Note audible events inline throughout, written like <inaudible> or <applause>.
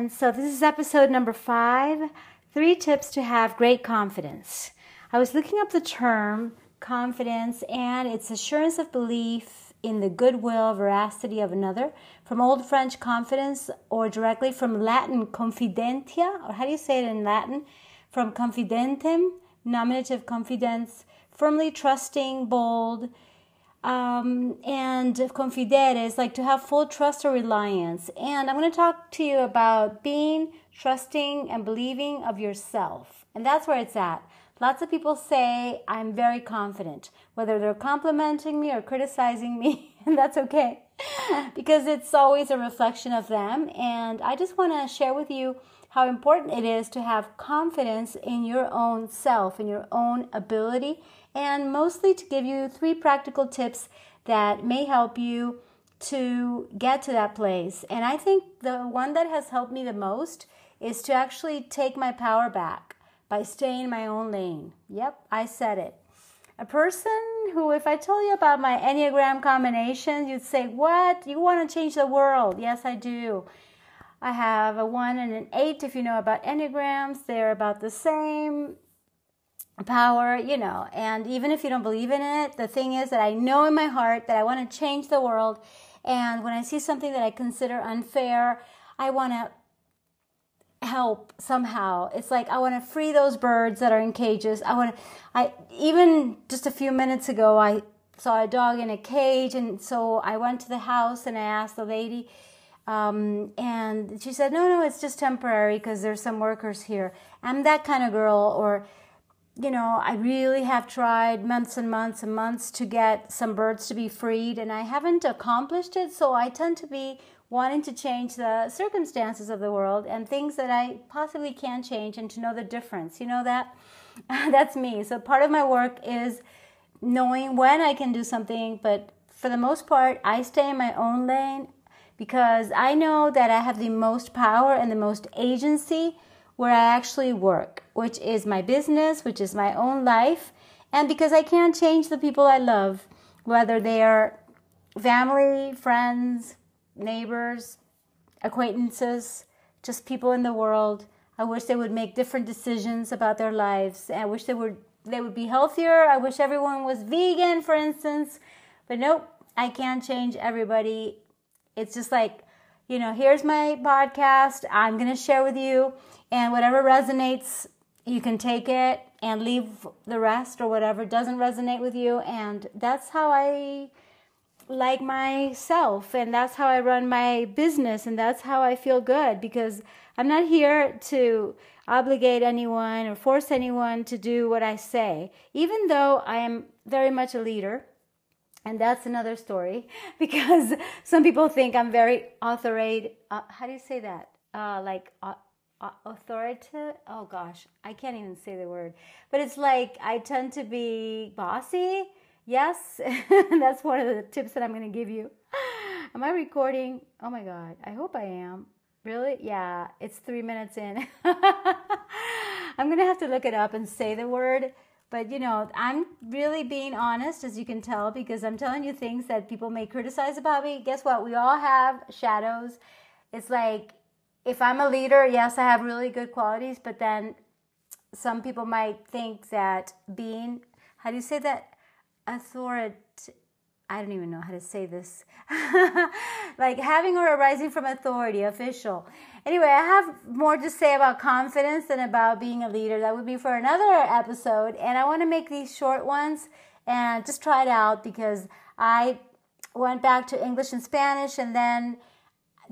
And so this is episode number five Three Tips to Have Great Confidence. I was looking up the term confidence, and it's assurance of belief in the goodwill, veracity of another. From Old French confidence, or directly from Latin confidentia, or how do you say it in Latin? From confidentem, nominative confidens, firmly trusting, bold um, and confidere is like to have full trust or reliance. And I'm going to talk to you about being trusting and believing of yourself. And that's where it's at. Lots of people say, I'm very confident, whether they're complimenting me or criticizing me, <laughs> and that's okay <laughs> because it's always a reflection of them. And I just want to share with you how important it is to have confidence in your own self, in your own ability, and mostly to give you three practical tips that may help you to get to that place. And I think the one that has helped me the most is to actually take my power back by staying in my own lane. Yep, I said it. A person who, if I told you about my Enneagram combinations, you'd say, What? You want to change the world? Yes, I do. I have a one and an eight. If you know about Enneagrams, they're about the same power, you know. And even if you don't believe in it, the thing is that I know in my heart that I want to change the world. And when I see something that I consider unfair, I want to help somehow. It's like I want to free those birds that are in cages. I want to I even just a few minutes ago I saw a dog in a cage and so I went to the house and I asked the lady um, and she said, "No, no, it's just temporary because there's some workers here." I'm that kind of girl or you know, I really have tried months and months and months to get some birds to be freed, and I haven't accomplished it. So I tend to be wanting to change the circumstances of the world and things that I possibly can change and to know the difference. You know that? <laughs> That's me. So part of my work is knowing when I can do something, but for the most part, I stay in my own lane because I know that I have the most power and the most agency where I actually work, which is my business, which is my own life, and because I can't change the people I love, whether they are family, friends, neighbors, acquaintances, just people in the world. I wish they would make different decisions about their lives. I wish they would they would be healthier. I wish everyone was vegan, for instance. But nope, I can't change everybody. It's just like, you know, here's my podcast. I'm going to share with you and whatever resonates, you can take it and leave the rest or whatever doesn't resonate with you and that's how I like myself and that's how I run my business and that's how I feel good because I'm not here to obligate anyone or force anyone to do what I say even though I am very much a leader. And that's another story <laughs> because some people think I'm very authoritative uh, how do you say that? Uh, like uh, authoritative oh gosh I can't even say the word but it's like I tend to be bossy Yes, <laughs> that's one of the tips that I'm going to give you. <gasps> Am I recording? Oh my God, I hope I am. Really? Yeah, it's three minutes in. <laughs> I'm going to have to look it up and say the word. But you know, I'm really being honest, as you can tell, because I'm telling you things that people may criticize about me. Guess what? We all have shadows. It's like if I'm a leader, yes, I have really good qualities, but then some people might think that being, how do you say that? authority I don't even know how to say this. <laughs> like having or arising from authority, official. Anyway, I have more to say about confidence than about being a leader. That would be for another episode. And I want to make these short ones and just try it out because I went back to English and Spanish. And then,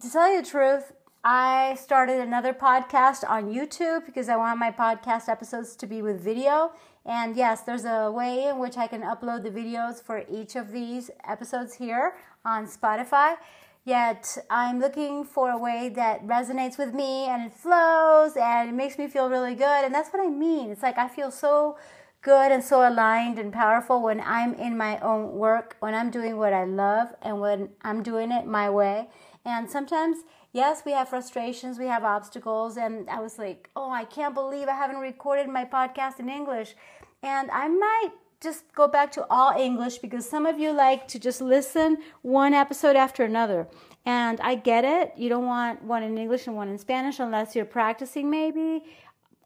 to tell you the truth, I started another podcast on YouTube because I want my podcast episodes to be with video. And yes, there's a way in which I can upload the videos for each of these episodes here on Spotify. Yet I'm looking for a way that resonates with me and it flows and it makes me feel really good. And that's what I mean. It's like I feel so good and so aligned and powerful when I'm in my own work, when I'm doing what I love and when I'm doing it my way. And sometimes, yes, we have frustrations, we have obstacles. And I was like, oh, I can't believe I haven't recorded my podcast in English. And I might just go back to all English because some of you like to just listen one episode after another. And I get it. You don't want one in English and one in Spanish unless you're practicing, maybe.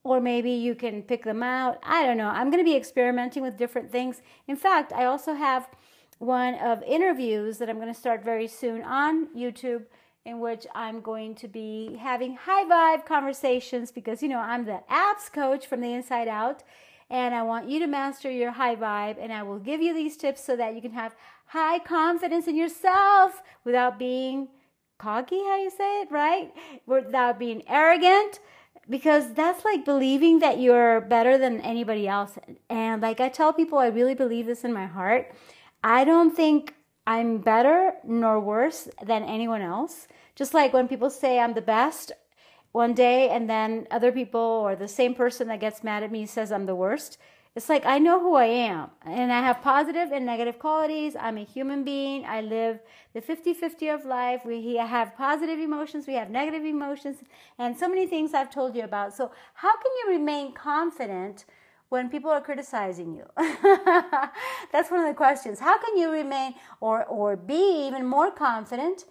Or maybe you can pick them out. I don't know. I'm going to be experimenting with different things. In fact, I also have one of interviews that I'm going to start very soon on YouTube in which I'm going to be having high vibe conversations because, you know, I'm the abs coach from the inside out and I want you to master your high vibe. And I will give you these tips so that you can have high confidence in yourself without being cocky, how you say it, right? Without being arrogant. Because that's like believing that you're better than anybody else. And like I tell people, I really believe this in my heart. I don't think I'm better nor worse than anyone else. Just like when people say I'm the best one day and then other people or the same person that gets mad at me says I'm the worst. It's like I know who I am and I have positive and negative qualities. I'm a human being. I live the 50 50 of life. We have positive emotions, we have negative emotions, and so many things I've told you about. So, how can you remain confident? When people are criticizing you? <laughs> That's one of the questions. How can you remain or, or be even more confident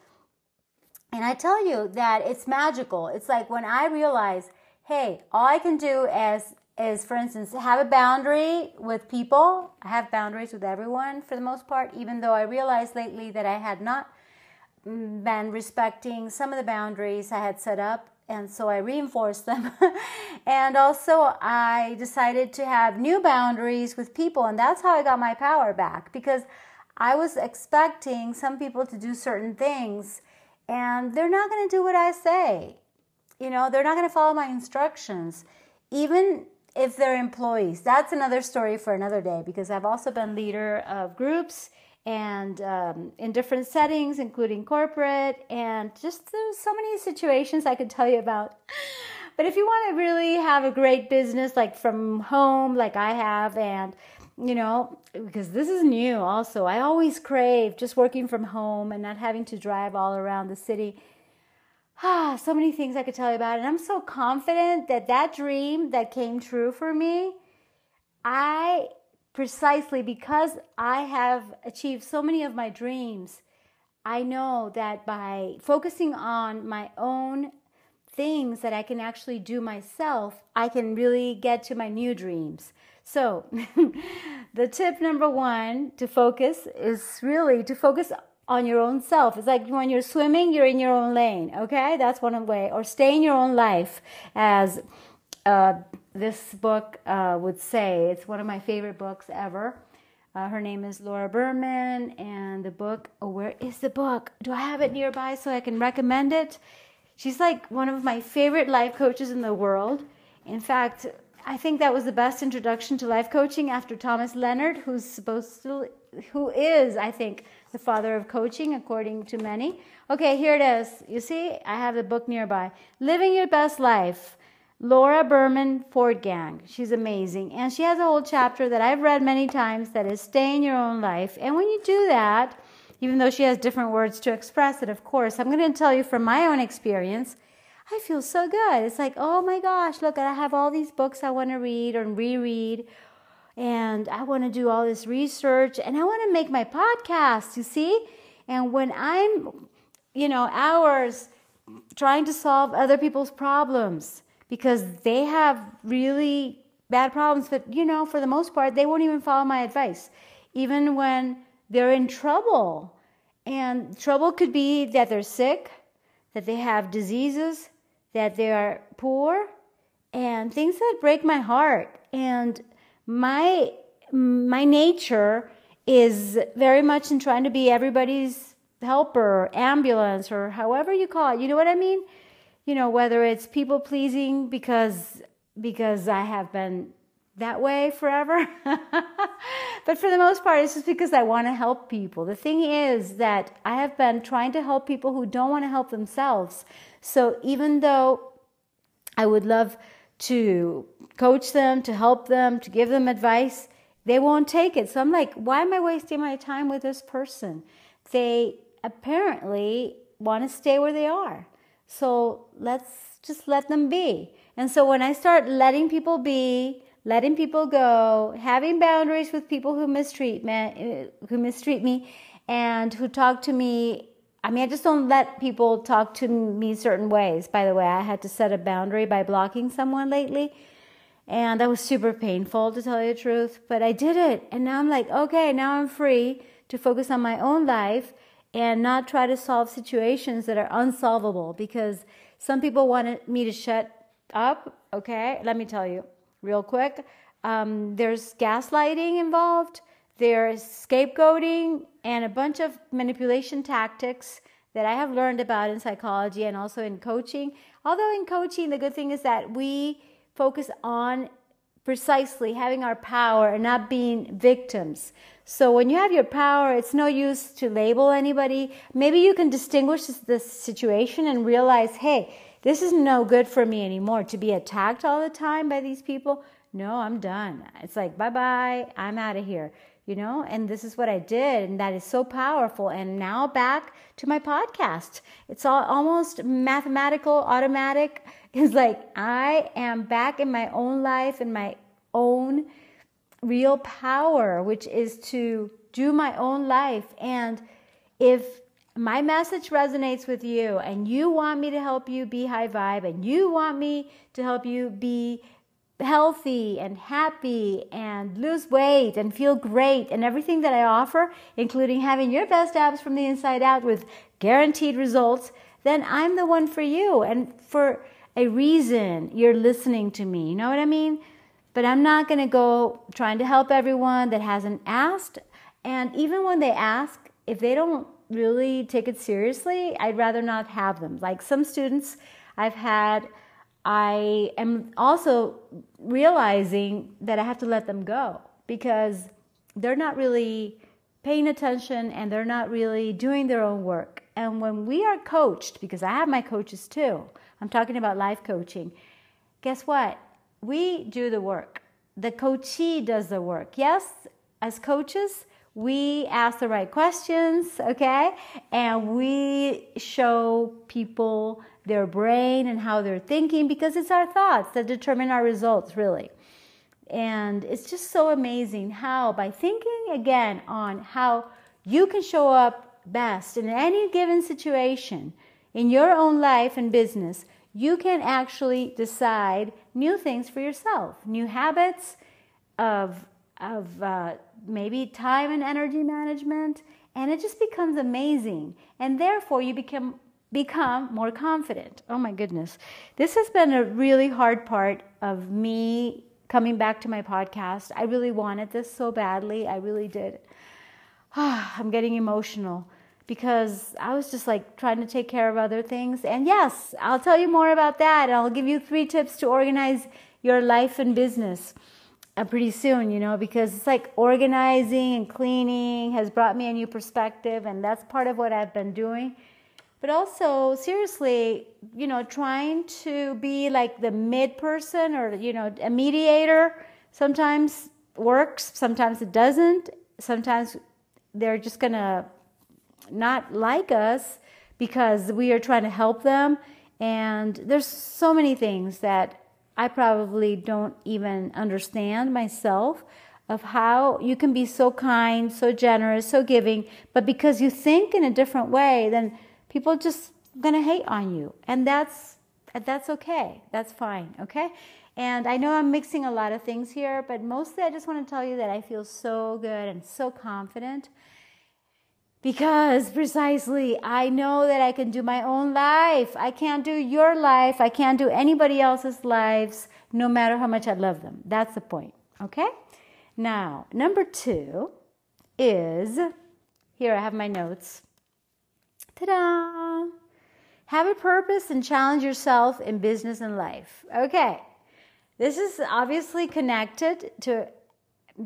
and I tell you that it's magical. It's like when I realize, hey, all I can do is is for instance have a boundary with people. I have boundaries with everyone for the most part, even though I realized lately that I had not mm, been respecting some of the boundaries I had set up and so I reinforced them. <laughs> and also, I decided to have new boundaries with people, and that's how I got my power back because I was expecting some people to do certain things and they're not going to do what I say. You know, they're not going to follow my instructions, even if they're employees. That's another story for another day because I've also been leader of groups and um, in different settings, including corporate, and just there's so many situations I could tell you about. But if you want to really have a great business, like from home, like I have, and you know, because this is new also. I always crave just working from home and not having to drive all around the city. Ah, <sighs> so many things I could tell you about. And I'm so confident that that dream that came true for me, I precisely because I have achieved so many of my dreams, I know that by focusing on my own things that I can actually do myself, I can really get to my new dreams. So, <laughs> the tip number one to focus is really to focus on your own self. It's like when you're swimming, you're in your own lane, okay? That's one way. Or stay in your own life, as uh, this book uh, would say. It's one of my favorite books ever. Uh, her name is Laura Berman, and the book, oh, where is the book? Do I have it nearby so I can recommend it? She's like one of my favorite life coaches in the world. In fact, I think that was the best introduction to life coaching after Thomas Leonard, who's supposed to, who is, I think, the father of coaching, according to many. Okay, here it is. You see, I have the book nearby. Living Your Best Life. Laura Berman Fortgang. She's amazing. And she has a whole chapter that I've read many times that is stay in your own life. And when you do that, even though she has different words to express it, of course, I'm going to tell you from my own experience I feel so good. It's like, oh my gosh, look, I have all these books I want to read and reread, and I want to do all this research, and I want to make my podcast, you see? And when I'm, you know, hours trying to solve other people's problems because they have really bad problems, but, you know, for the most part, they won't even follow my advice, even when they're in trouble. And trouble could be that they're sick, that they have diseases, that they are poor and things that break my heart. And my my nature is very much in trying to be everybody's helper ambulance or however you call it. You know what i mean you know whether it's people pleasing because because i have been that way forever <laughs> but for the most part it's just because i want to help people the thing is that i have been trying to help people who don't want to help themselves so even though I would love to coach them, to help them, to give them advice, they won't take it. So I'm like, why am I wasting my time with this person? They apparently want to stay where they are. So let's just let them be. And so when I start letting people be, letting people go, having boundaries with people who mistreat me, who mistreat me, and who talk to me. I mean, I just don't let people talk to me certain ways. By the way, I had to set a boundary by blocking someone lately. And that was super painful to tell you the truth, but I did it. And now I'm like, okay, now I'm free to focus on my own life and not try to solve situations that are unsolvable because some people wanted me to shut up. Okay, let me tell you real quick. Um, there's gaslighting involved, there's scapegoating, and a bunch of manipulation tactics that I have learned about in psychology and also in coaching. Although in coaching, the good thing is that we focus on precisely having our power and not being victims. So when you have your power, it's no use to label anybody. Maybe you can distinguish the situation and realize, hey, this is no good for me anymore to be attacked all the time by these people. No, I'm done. It's like, bye bye, I'm out of here, you know? And this is what I did, and that is so powerful. And now back to my podcast. It's all almost mathematical, automatic. <laughs> It's like I am back in my own life, in my own real power, which is to do my own life. And if my message resonates with you and you want me to help you be high vibe and you want me to help you be healthy and happy and lose weight and feel great and everything that I offer, including having your best abs from the inside out with guaranteed results, then I'm the one for you. And for a reason, you're listening to me. You know what I mean? But I'm not going to go trying to help everyone that hasn't asked. And even when they ask, if they don't really take it seriously, I'd rather not have them. Like some students I've had, I am also realizing that I have to let them go because they're not really paying attention and they're not really doing their own work. And when we are coached, because I have my coaches too, I'm talking about life coaching, guess what? We do the work. The coachee does the work. Yes, as coaches, we ask the right questions, okay? And we show people their brain and how they're thinking because it's our thoughts that determine our results, really. And it's just so amazing how, by thinking again on how you can show up best in any given situation in your own life and business, you can actually decide new things for yourself, new habits of, of, uh, maybe time and energy management, and it just becomes amazing. And therefore, you become become more confident. Oh my goodness. This has been a really hard part of me coming back to my podcast. I really wanted this so badly. I really did. <sighs> I'm getting emotional because I was just like trying to take care of other things. And yes, I'll tell you more about that. I'll give you three tips to organize your life and business uh, pretty soon, you know, because it's like organizing and cleaning has brought me a new perspective, and that's part of what I've been doing. But also, seriously, you know, trying to be like the mid person or, you know, a mediator sometimes works, sometimes it doesn't. Sometimes they're just going to not like us because we are trying to help them. And there's so many things that I probably don't even understand myself of how you can be so kind, so generous, so giving, but because you think in a different way, then people just to hate on you. And that's that's okay. That's fine, okay? And I know I'm mixing a lot of things here, but mostly I just want to tell you that I feel so good and so confident because precisely I know that I can do my own life. I can't do your life. I can't do anybody else's lives, no matter how much I love them. That's the point. Okay? Now, number two is here I have my notes. Ta da! Have a purpose and challenge yourself in business and life. Okay. This is obviously connected to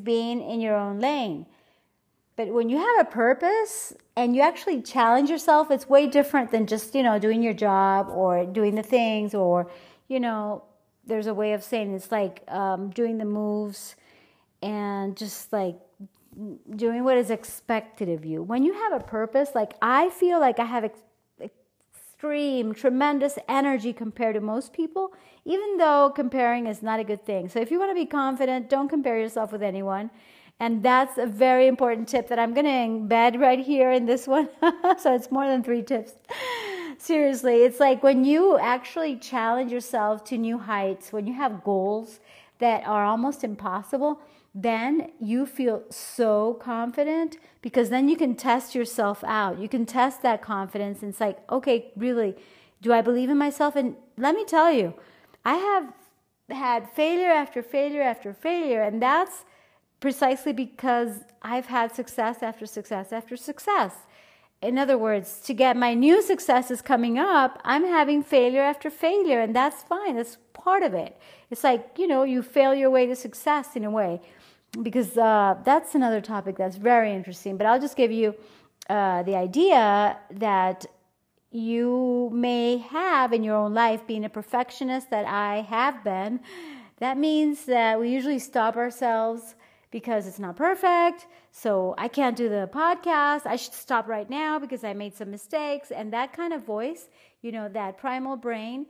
being in your own lane. But when you have a purpose and you actually challenge yourself, it's way different than just, you know, doing your job or doing the things or, you know, there's a way of saying it's like um, doing the moves and just like doing what is expected of you. When you have a purpose, like I feel like I have ex- extreme, tremendous energy compared to most people, even though comparing is not a good thing. So if you want to be confident, don't compare yourself with anyone. And that's a very important tip that I'm going to embed right here in this one. <laughs> so it's more than three tips. Seriously, it's like when you actually challenge yourself to new heights, when you have goals that are almost impossible, then you feel so confident because then you can test yourself out. You can test that confidence. And it's like, okay, really, do I believe in myself? And let me tell you, I have had failure after failure after failure. And that's precisely because I've had success after success after success. In other words, to get my new successes coming up, I'm having failure after failure, and that's fine. That's part of it. It's like, you know, you fail your way to success in a way because uh, that's another topic that's very interesting. But I'll just give you uh, the idea that you may have in your own life being a perfectionist that I have been. That means that we usually stop ourselves because it's not perfect. So I can't do the podcast. I should stop right now because I made some mistakes. And that kind of voice, you know, that primal brain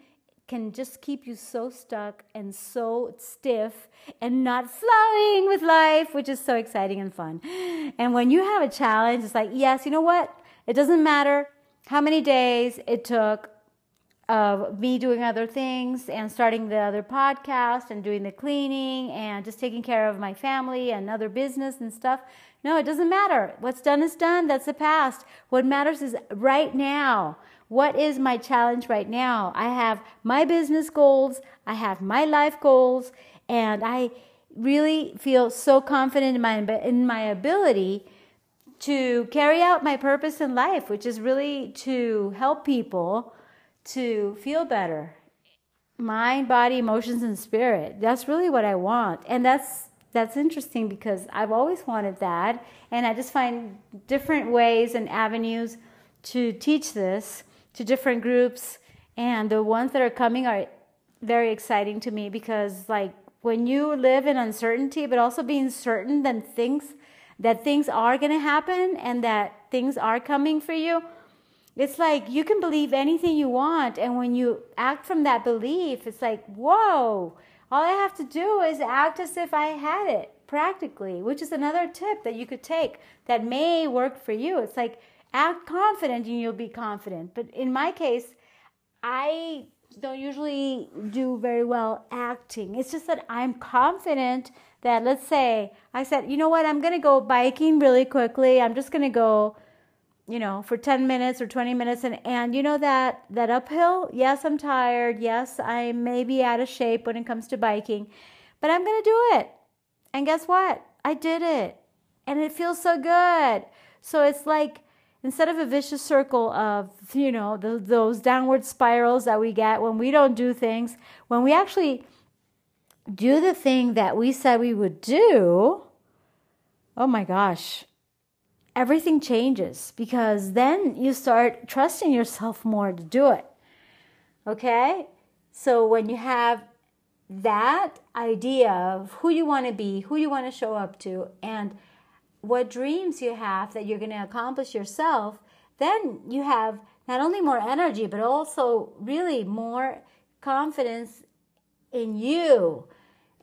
can just keep you so stuck and so stiff and not flowing with life, which is so exciting and fun. And when you have a challenge, it's like, yes, you know what? It doesn't matter how many days it took of me doing other things and starting the other podcast and doing the cleaning and just taking care of my family and other business and stuff. No, it doesn't matter. What's done is done. That's the past. What matters is right now. What is my challenge right now? I have my business goals, I have my life goals, and I really feel so confident in my in my ability to carry out my purpose in life, which is really to help people to feel better. Mind, body, emotions and spirit. That's really what I want. And that's that's interesting because I've always wanted that and I just find different ways and avenues to teach this to different groups and the ones that are coming are very exciting to me because like when you live in uncertainty but also being certain that things that things are going to happen and that things are coming for you it's like you can believe anything you want and when you act from that belief it's like whoa all i have to do is act as if i had it practically which is another tip that you could take that may work for you it's like act confident and you'll be confident. But in my case, I don't usually do very well acting. It's just that I'm confident that, let's say, I said, you know what, I'm going to go biking really quickly. I'm just going to go, you know, for 10 minutes or 20 minutes. And, and you know that, that uphill, yes, I'm tired. Yes, I may be out of shape when it comes to biking, but I'm going to do it. And guess what? I did it. And it feels so good. So it's like, instead of a vicious circle of you know the, those downward spirals that we get when we don't do things when we actually do the thing that we said we would do oh my gosh everything changes because then you start trusting yourself more to do it okay so when you have that idea of who you want to be who you want to show up to and what dreams you have that you're going to accomplish yourself, then you have not only more energy, but also really more confidence in you.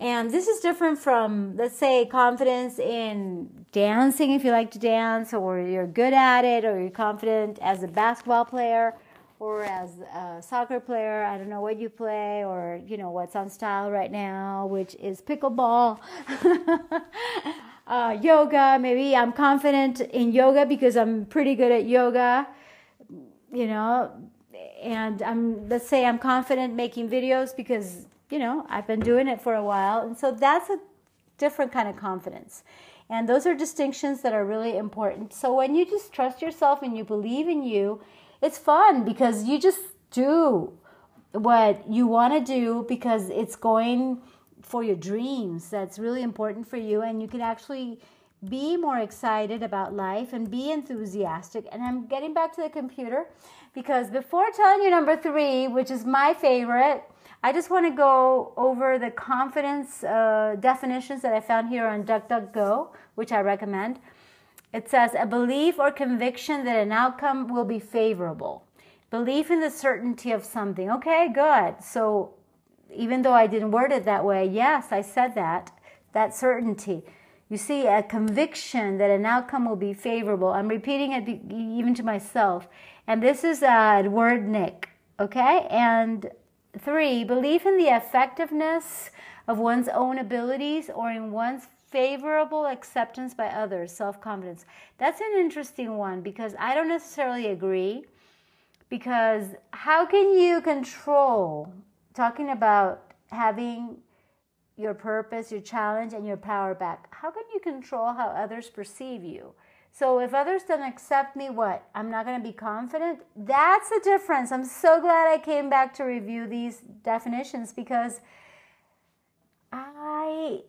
And this is different from, let's say, confidence in dancing if you like to dance, or you're good at it, or you're confident as a basketball player or as a soccer player. I don't know what you play, or you know what's on style right now, which is pickleball. <laughs> uh, yoga. Maybe I'm confident in yoga because I'm pretty good at yoga, you know. And I'm, let's say I'm confident making videos because, you know, I've been doing it for a while. And so that's a different kind of confidence. And those are distinctions that are really important. So when you just trust yourself and you believe in you, it's fun because you just do what you want to do because it's going for your dreams that's really important for you and you can actually be more excited about life and be enthusiastic and i'm getting back to the computer because before telling you number three which is my favorite i just want to go over the confidence uh, definitions that i found here on duckduckgo which i recommend it says a belief or conviction that an outcome will be favorable belief in the certainty of something. Okay, good. So even though I didn't word it that way, yes, I said that. That certainty. You see, a conviction that an outcome will be favorable. I'm repeating it even to myself. And this is a word Nick, okay? And three, belief in the effectiveness of one's own abilities or in one's favorable acceptance by others, self confidence. That's an interesting one because I don't necessarily agree. Because how can you control, talking about having your purpose, your challenge, and your power back, how can you control how others perceive you? So if others don't accept me, what? I'm not going to be confident? That's the difference. I'm so glad I came back to review these definitions because I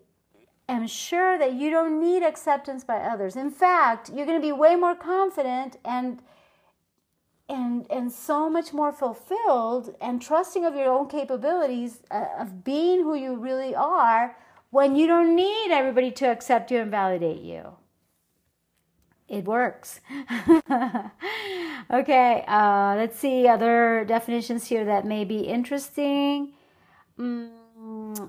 am sure that you don't need acceptance by others. In fact, you're going to be way more confident and and and so much more fulfilled and trusting of your own capabilities uh, of being who you really are when you don't need everybody to accept you and validate you. It works. <laughs> okay, uh, let's see other definitions here that may be interesting. Mm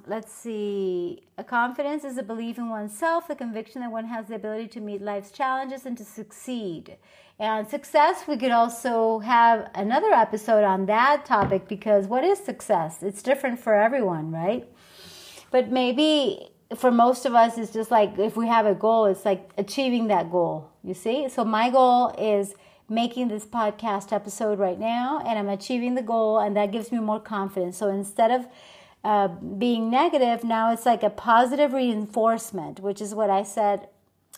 let's see. A confidence is a belief in oneself, the conviction that one has the ability to meet life's challenges and to succeed. And success, we could also have another episode on that topic because what is success? It's different for everyone, right? But maybe for most of us, it's just like if we have a goal, it's like achieving that goal, you see? So my goal is making this podcast episode right now, and I'm achieving the goal, and that gives me more confidence. So instead of uh, being negative, now it's like a positive reinforcement, which is what I said,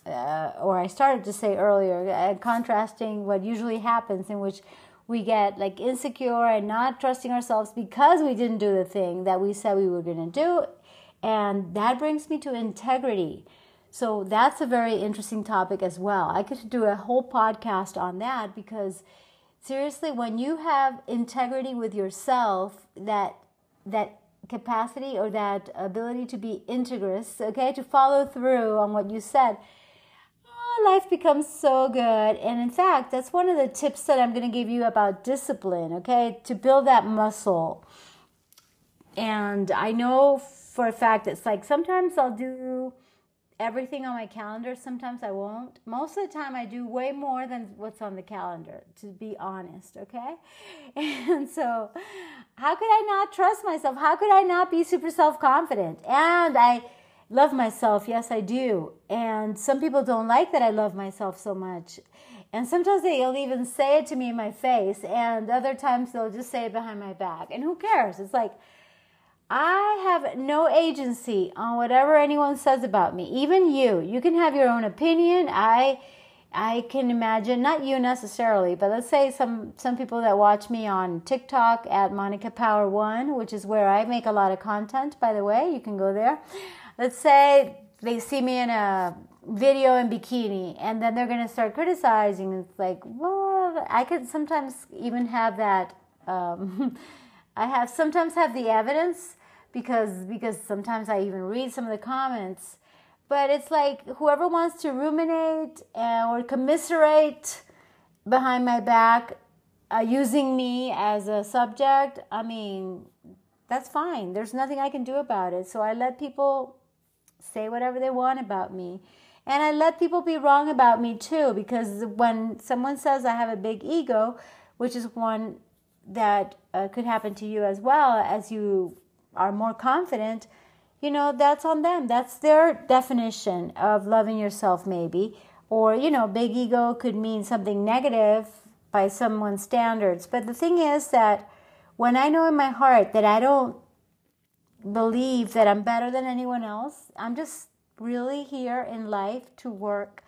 uh, or I started to say earlier, uh, contrasting what usually happens, in which we get like insecure and not trusting ourselves because we didn't do the thing that we said we were going to do. And that brings me to integrity. So that's a very interesting topic as well. I could do a whole podcast on that because seriously, when you have integrity with yourself, that that capacity or that ability to be integrous, okay, to follow through on what you said, oh, life becomes so good. And in fact, that's one of the tips that I'm going to give you about discipline, okay, to build that muscle. And I know for a fact it's like sometimes I'll do everything on my calendar. Sometimes I won't. Most of the time, I do way more than what's on the calendar, to be honest, okay? <laughs> And so, how could I not trust myself? How could I not be super self confident? And I love myself. Yes, I do. And some people don't like that I love myself so much. And sometimes they'll even say it to me in my face, and other times they'll just say it behind my back. And who cares? It's like, I have no agency on whatever anyone says about me. Even you, you can have your own opinion. I I can imagine not you necessarily, but let's say some some people that watch me on TikTok at Monica Power 1, which is where I make a lot of content by the way. You can go there. Let's say they see me in a video in bikini and then they're going to start criticizing it's like, "Well, I could sometimes even have that um, <laughs> I have sometimes have the evidence because because sometimes I even read some of the comments. But it's like whoever wants to ruminate or commiserate behind my back, uh, using me as a subject. I mean, that's fine. There's nothing I can do about it. So I let people say whatever they want about me. And I let people be wrong about me too, because when someone says I have a big ego, which is one that uh, could happen to you as well as you are more confident, you know, that's on them. That's their definition of loving yourself, maybe. Or, you know, big ego could mean something negative by someone's standards. But the thing is that when I know in my heart that I don't believe that I'm better than anyone else, I'm just really here in life to work.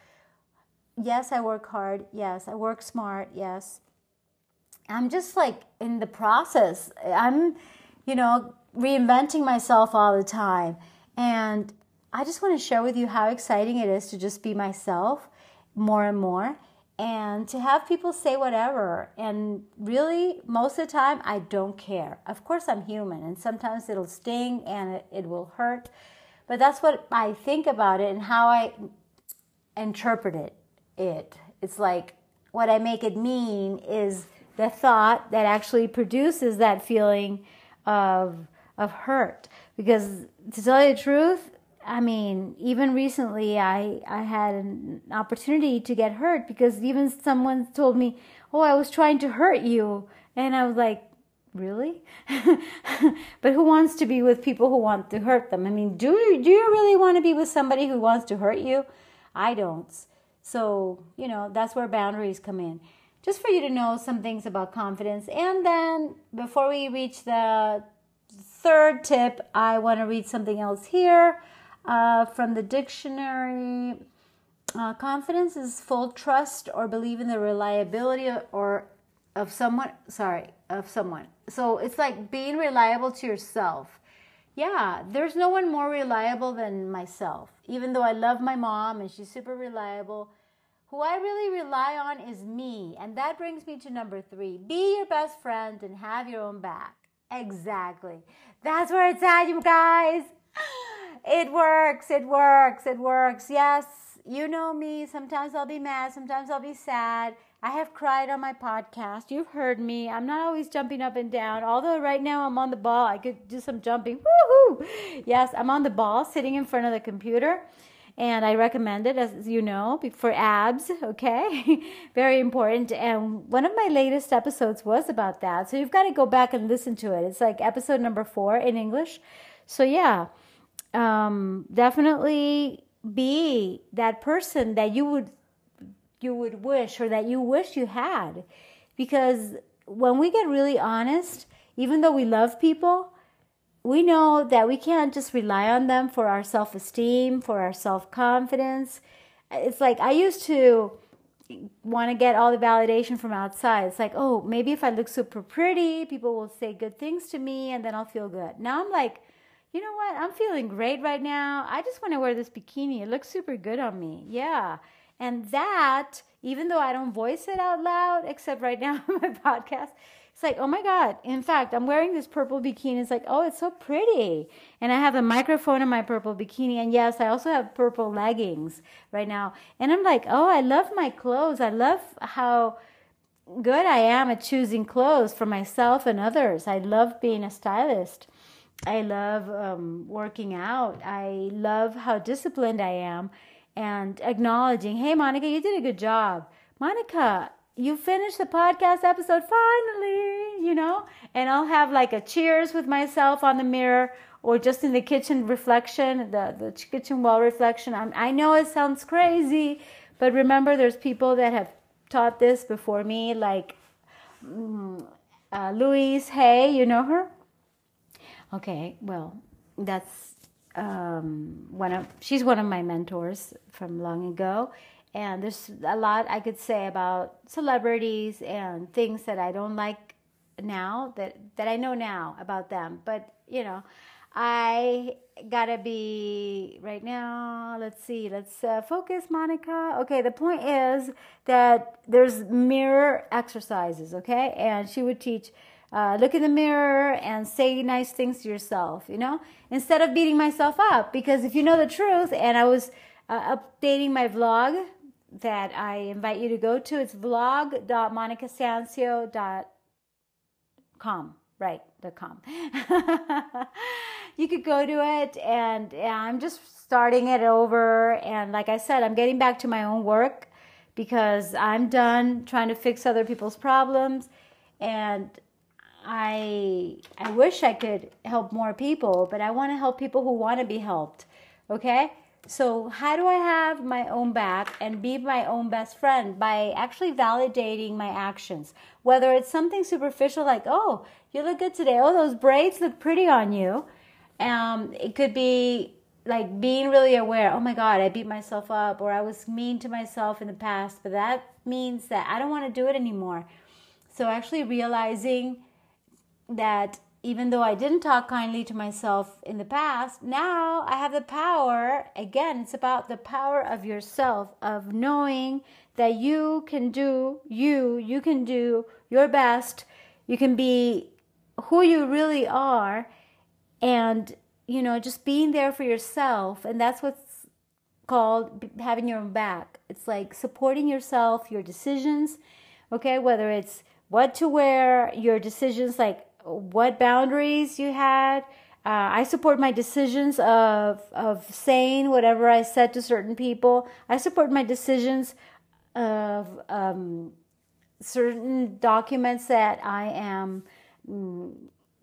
Yes, I work hard. Yes, I work smart. Yes, I'm just like in the process. I'm, you know, reinventing myself all the time. And I just want to share with you how exciting it is to just be myself more and more and to have people say whatever. And really, most of the time, I don't care. Of course, I'm human, and sometimes it'll sting and it, it will hurt. But that's what I think about it and how I interpret it. It. It's like what I make it mean is the thought that actually produces that feeling of of hurt. Because to tell you the truth, I mean, even recently, I I had an opportunity to get hurt because even someone told me, "Oh, I was trying to hurt you," and I was like, "Really?" <laughs> but who wants to be with people who want to hurt them? I mean, do you do you really want to be with somebody who wants to hurt you? I don't. So you know that's where boundaries come in. Just for you to know some things about confidence, and then before we reach the third tip, I want to read something else here uh, from the dictionary. Uh, confidence is full trust or believe in the reliability of, or of someone. Sorry, of someone. So it's like being reliable to yourself. Yeah, there's no one more reliable than myself. Even though I love my mom and she's super reliable, who I really rely on is me. And that brings me to number three be your best friend and have your own back. Exactly. That's where it's at, you guys. It works, it works, it works. Yes, you know me. Sometimes I'll be mad, sometimes I'll be sad. I have cried on my podcast. You've heard me. I'm not always jumping up and down. Although right now I'm on the ball, I could do some jumping. Woohoo! Yes, I'm on the ball, sitting in front of the computer and I recommend it as you know for abs. <laughs> Okay, very important. And one of my latest episodes was about that, so you've got to go back and listen to it. It's like episode number four in English. So yeah, um, definitely be that person that you would you would wish or that you wish you had, because when we get really honest, even though we love people we know that we can't just rely on them for our self esteem, for our self confidence. It's like I used to want to get all the validation from outside. It's like, oh, maybe if I look super pretty, people will say good things to me and then I'll feel good. Now I'm like, you know what? I'm feeling great right now. I just want to wear this bikini. It looks super good on me. Yeah. And that, even though I don't voice it out loud, except right now <laughs> on my podcast, it's like, oh my God. In fact, I'm wearing this purple bikini. It's like, oh, it's so pretty. And I have a microphone in my purple bikini. And yes, I also have purple leggings right now. And I'm like, oh, I love my clothes. I love how good I am at choosing clothes for myself and others. I love being a stylist. I love um, working out. I love how disciplined I am and acknowledging, hey, Monica, you did a good job. Monica, you finished the podcast episode finally, you know, and I'll have like a cheers with myself on the mirror or just in the kitchen reflection, the, the kitchen wall reflection. I'm, I know it sounds crazy, but remember there's people that have taught this before me, like mm, uh, Louise Hay, you know her? Okay, well, that's um, one of, she's one of my mentors from long ago and there's a lot I could say about celebrities and things that I don't like now that that I know now about them. But you know, I gotta be right now. Let's see. Let's uh, focus, Monica. Okay, the point is that there's mirror exercises. Okay, and she would teach. Uh, look in the mirror and say nice things to yourself, you know, instead of beating myself up. Because if you know the truth, and I was uh, updating my vlog that I invite you to go to. It's vlog.monicasancio.com. Right, the com. <laughs> you could go to it, and I'm just starting it over. And like I said, I'm getting back to my own work because I'm done trying to fix other people's problems, and I I wish I could help more people, but I want to help people who want to be helped. Okay, so, how do I have my own back and be my own best friend? By actually validating my actions. Whether it's something superficial like, oh, you look good today, oh, those braids look pretty on you. Um, it could be like being really aware, oh my God, I beat myself up or I was mean to myself in the past, but that means that I don't want to do it anymore. So, actually realizing that even though I didn't talk kindly to myself in the past, now I have the power. Again, it's about the power of yourself, of knowing that you can do you, you can do your best, you can be who you really are, and you know, just being there for yourself. And that's what's called having your own back. It's like supporting yourself, your decisions, okay, whether it's what to wear, your decisions like what boundaries you had. Uh, I support my decisions of of saying whatever I said to certain people. I support my decisions of um, certain documents that I am mm,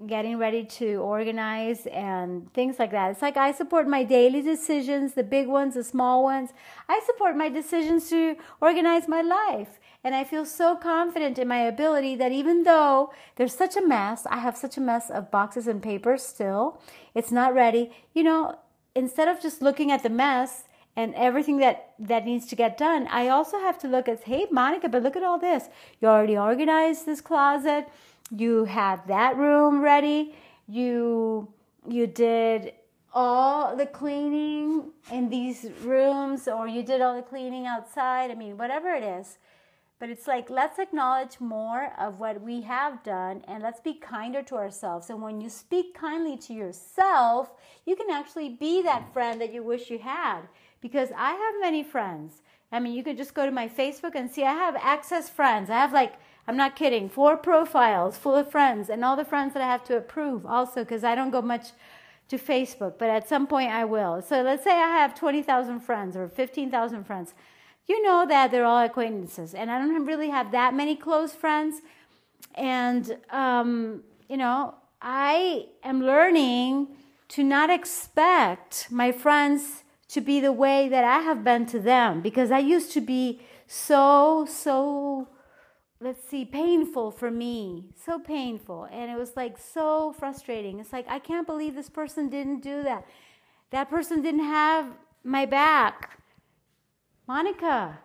getting ready to organize and things like that. It's like I support my daily decisions, the big ones, the small ones. I support my decisions to organize my life. And I feel so confident in my ability that even though there's such a mess, I have such a mess of boxes and papers still, it's not ready. You know, instead of just looking at the mess and everything that that needs to get done, I also have to look at, hey, Monica, but look at all this. You already organized this closet. You have that room ready. You you did all the cleaning in these rooms or you did all the cleaning outside. I mean, whatever it is but it's like, let's acknowledge more of what we have done and let's be kinder to ourselves. And when you speak kindly to yourself, you can actually be that friend that you wish you had. Because I have many friends. I mean, you can just go to my Facebook and see I have access friends. I have like, I'm not kidding, four profiles full of friends and all the friends that I have to approve also because I don't go much to Facebook, but at some point I will. So let's say I have 20,000 friends or 15,000 friends you know that they're all acquaintances. And I don't really have that many close friends. And, um, you know, I am learning to not expect my friends to be the way that I have been to them because I used to be so, so, let's see, painful for me. So painful. And it was like so frustrating. It's like, I can't believe this person didn't do that. That person didn't have my back. Monica,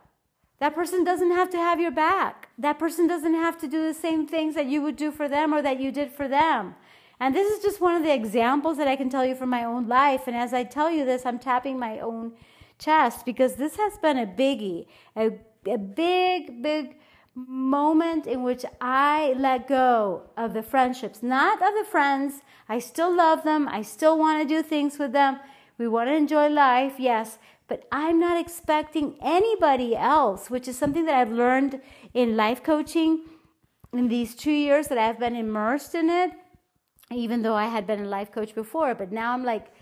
that person doesn't have to have your back. That person doesn't have to do the same things that you would do for them or that you did for them. And this is just one of the examples that I can tell you from my own life. And as I tell you this, I'm tapping my own chest because this has been a biggie, a, a big, big moment in which I let go of the friendships, not of the friends. I still love them. I still want to do things with them. We want to enjoy life, yes, but I'm not expecting anybody else, which is something that I've learned in life coaching in these two years that I've been immersed in it, even though I had been a life coach before. But now I'm like,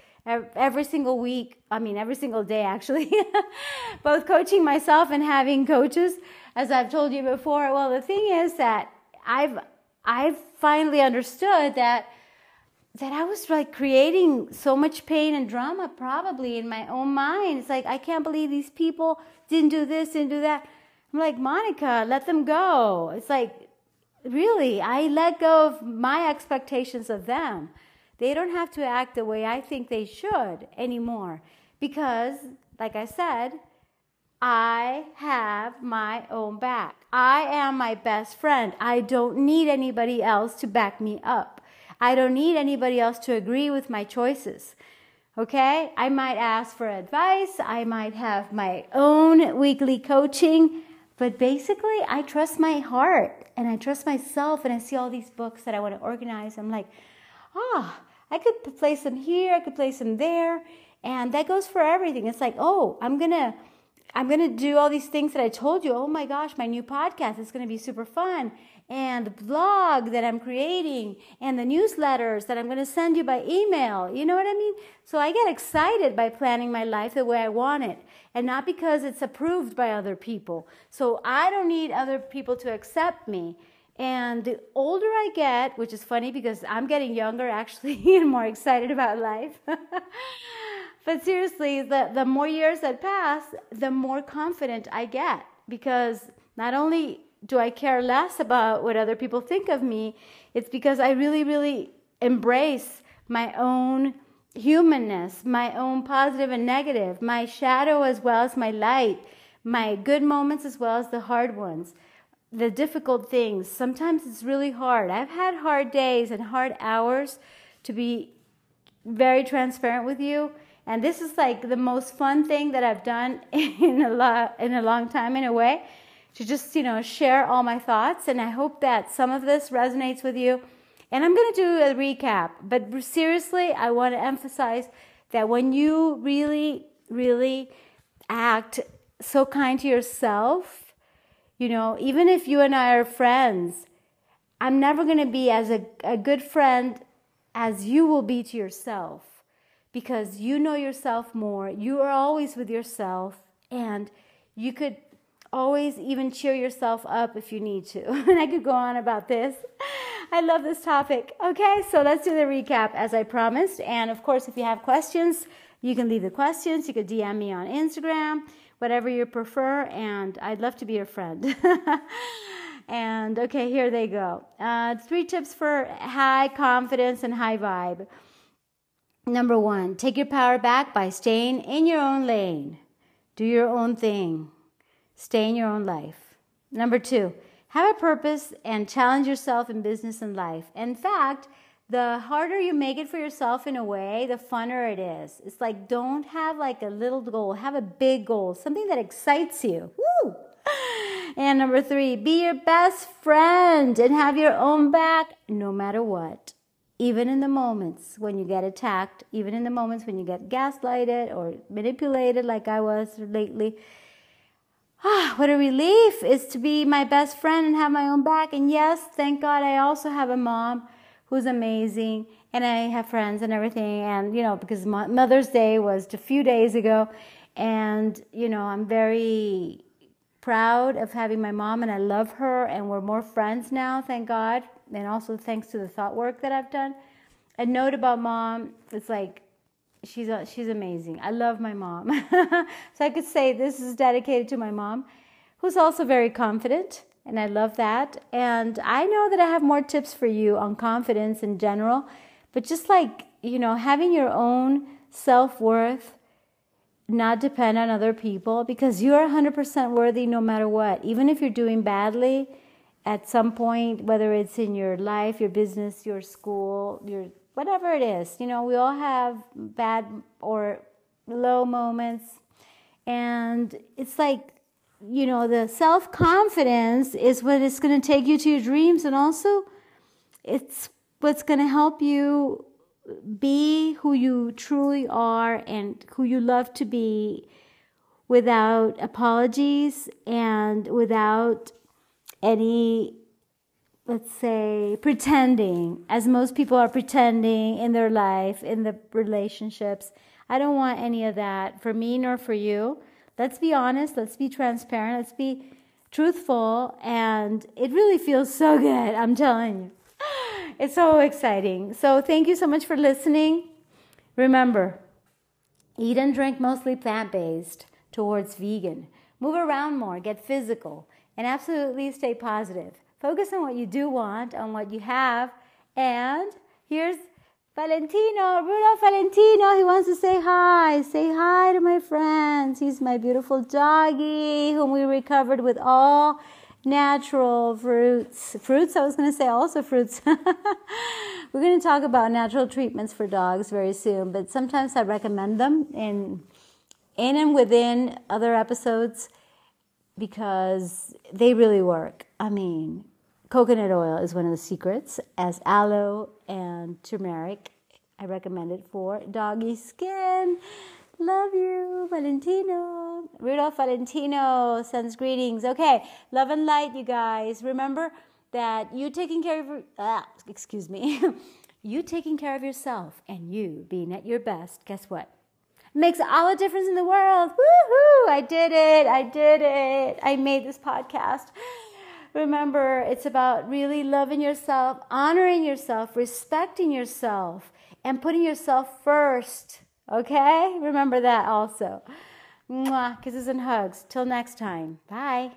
every single week, I mean, every single day actually, <laughs> both coaching myself and having coaches, as I've told you before. Well, the thing is that I've, I've finally understood that that I was like creating so much pain and drama probably in my own mind. It's like, I can't believe these people didn't do this, didn't do that. I'm like, Monica, let them go. It's like, really, I let go of my expectations of them. They don't have to act the way I think they should anymore. Because, like I said, I have my own back. I am my best friend. I don't need anybody else to back me up. I don't need anybody else to agree with my choices. Okay? I might ask for advice. I might have my own weekly coaching. But basically, I trust my heart and I trust myself. And I see all these books that I want to organize. I'm like, ah, oh, I could place them here. I could place them there. And that goes for everything. It's like, oh, I'm to. I'm to do all these things that I told you. Oh my gosh, my new podcast is to be super fun and the blog that I'm creating and the newsletters that I'm to send you by email. You know what I mean? So I get excited by planning my life the way I want it and not because it's approved by other people. So I don't need other people to accept me. And the older I get, which is funny because I'm getting younger actually <laughs> and more excited about life. <laughs> but seriously, the, the more years that pass, the more confident I get because not only do I care less about what other people think of me? It's because I really, really embrace my own humanness, my own positive and negative, my shadow as well as my light, my good moments as well as the hard ones, the difficult things. Sometimes it's really hard. I've had hard days and hard hours to be very transparent with you. And this is like the most fun thing that I've done <laughs> in a lot in a long time in a way to just, you know, share all my thoughts. And I hope that some of this resonates with you. And I'm going to do a recap. But seriously, I want to emphasize that when you really, really act so kind to yourself, you know, even if you and I are friends, I'm never going to be as a, a good friend as you will be to yourself because you know yourself more. You are always with yourself, and you could always even cheer yourself up if you need to. <laughs> and I could go on about this. I love this topic. Okay, so let's do the recap as I promised. And of course, if you have questions, you can leave the questions. You could DM me on Instagram, whatever you prefer, and I'd love to be your friend. <laughs> and okay, here they go. Uh, three tips for high confidence and high vibe. Number one, take your power back by staying in your own lane. Do your own thing. Stay in your own life. Number two, have a purpose and challenge yourself in business and life. In fact, the harder you make it for yourself in a way, the funner it is. It's like don't have like a little goal, have a big goal, something that excites you. Woo! <laughs> And number three, be your best friend and have your own back no matter what. Even in the moments when you get attacked, even in the moments when you get gaslighted or manipulated, like I was lately, ah, what a relief is to be my best friend and have my own back. And yes, thank God I also have a mom who's amazing and I have friends and everything. And, you know, because Mother's Day was a few days ago. And, you know, I'm very proud of having my mom and I love her and we're more friends now, thank God. And also thanks to the thought work that I've done. A note about mom, it's like she's a, she's amazing. I love my mom. <laughs> so I could say this is dedicated to my mom, who's also very confident, and I love that. And I know that I have more tips for you on confidence in general, but just like, you know, having your own self-worth not depend on other people because you are 100% worthy no matter what. Even if you're doing badly at some point, whether it's in your life, your business, your school, your whatever it is. You know, we all have bad or low moments. And it's like, you know, the self confidence is what is going to take you to your dreams. And also, it's what's going to help you be who you truly are and who you love to be without apologies and without any let's say, pretending, as most people are pretending in their life, in the relationships. I don't want any of that for me nor for you. Let's be honest, let's be transparent, let's be truthful, and it really feels so good, I'm telling you. <laughs> It's so exciting. So, thank you so much for listening. Remember, eat and drink mostly plant based towards vegan. Move around more, get physical, and absolutely stay positive. Focus on what you do want, on what you have. And here's Valentino, Rudolph Valentino. He wants to say hi. Say hi to my friends. He's my beautiful doggy whom we recovered with all natural fruits. Fruits, I was going to say also fruits. <laughs> We're going to talk about natural treatments for dogs very soon, but sometimes I recommend them in in and within other episodes because they really work. I mean, coconut oil is one of the secrets, as aloe and turmeric. I recommend it for doggy skin. Love you, Valentino. Rudolph Valentino sends greetings. Okay, love and light, you guys. Remember that you taking care of, ah, excuse me, <laughs> you taking care of yourself and you being at your best. Guess what? makes all the difference in the world. Woohoo! I did it. I did it. I made this podcast. Remember, it's about really loving yourself, honoring yourself, respecting yourself, and putting yourself first. Okay? Remember that also. Mwah, kisses and hugs. Till next time. Bye.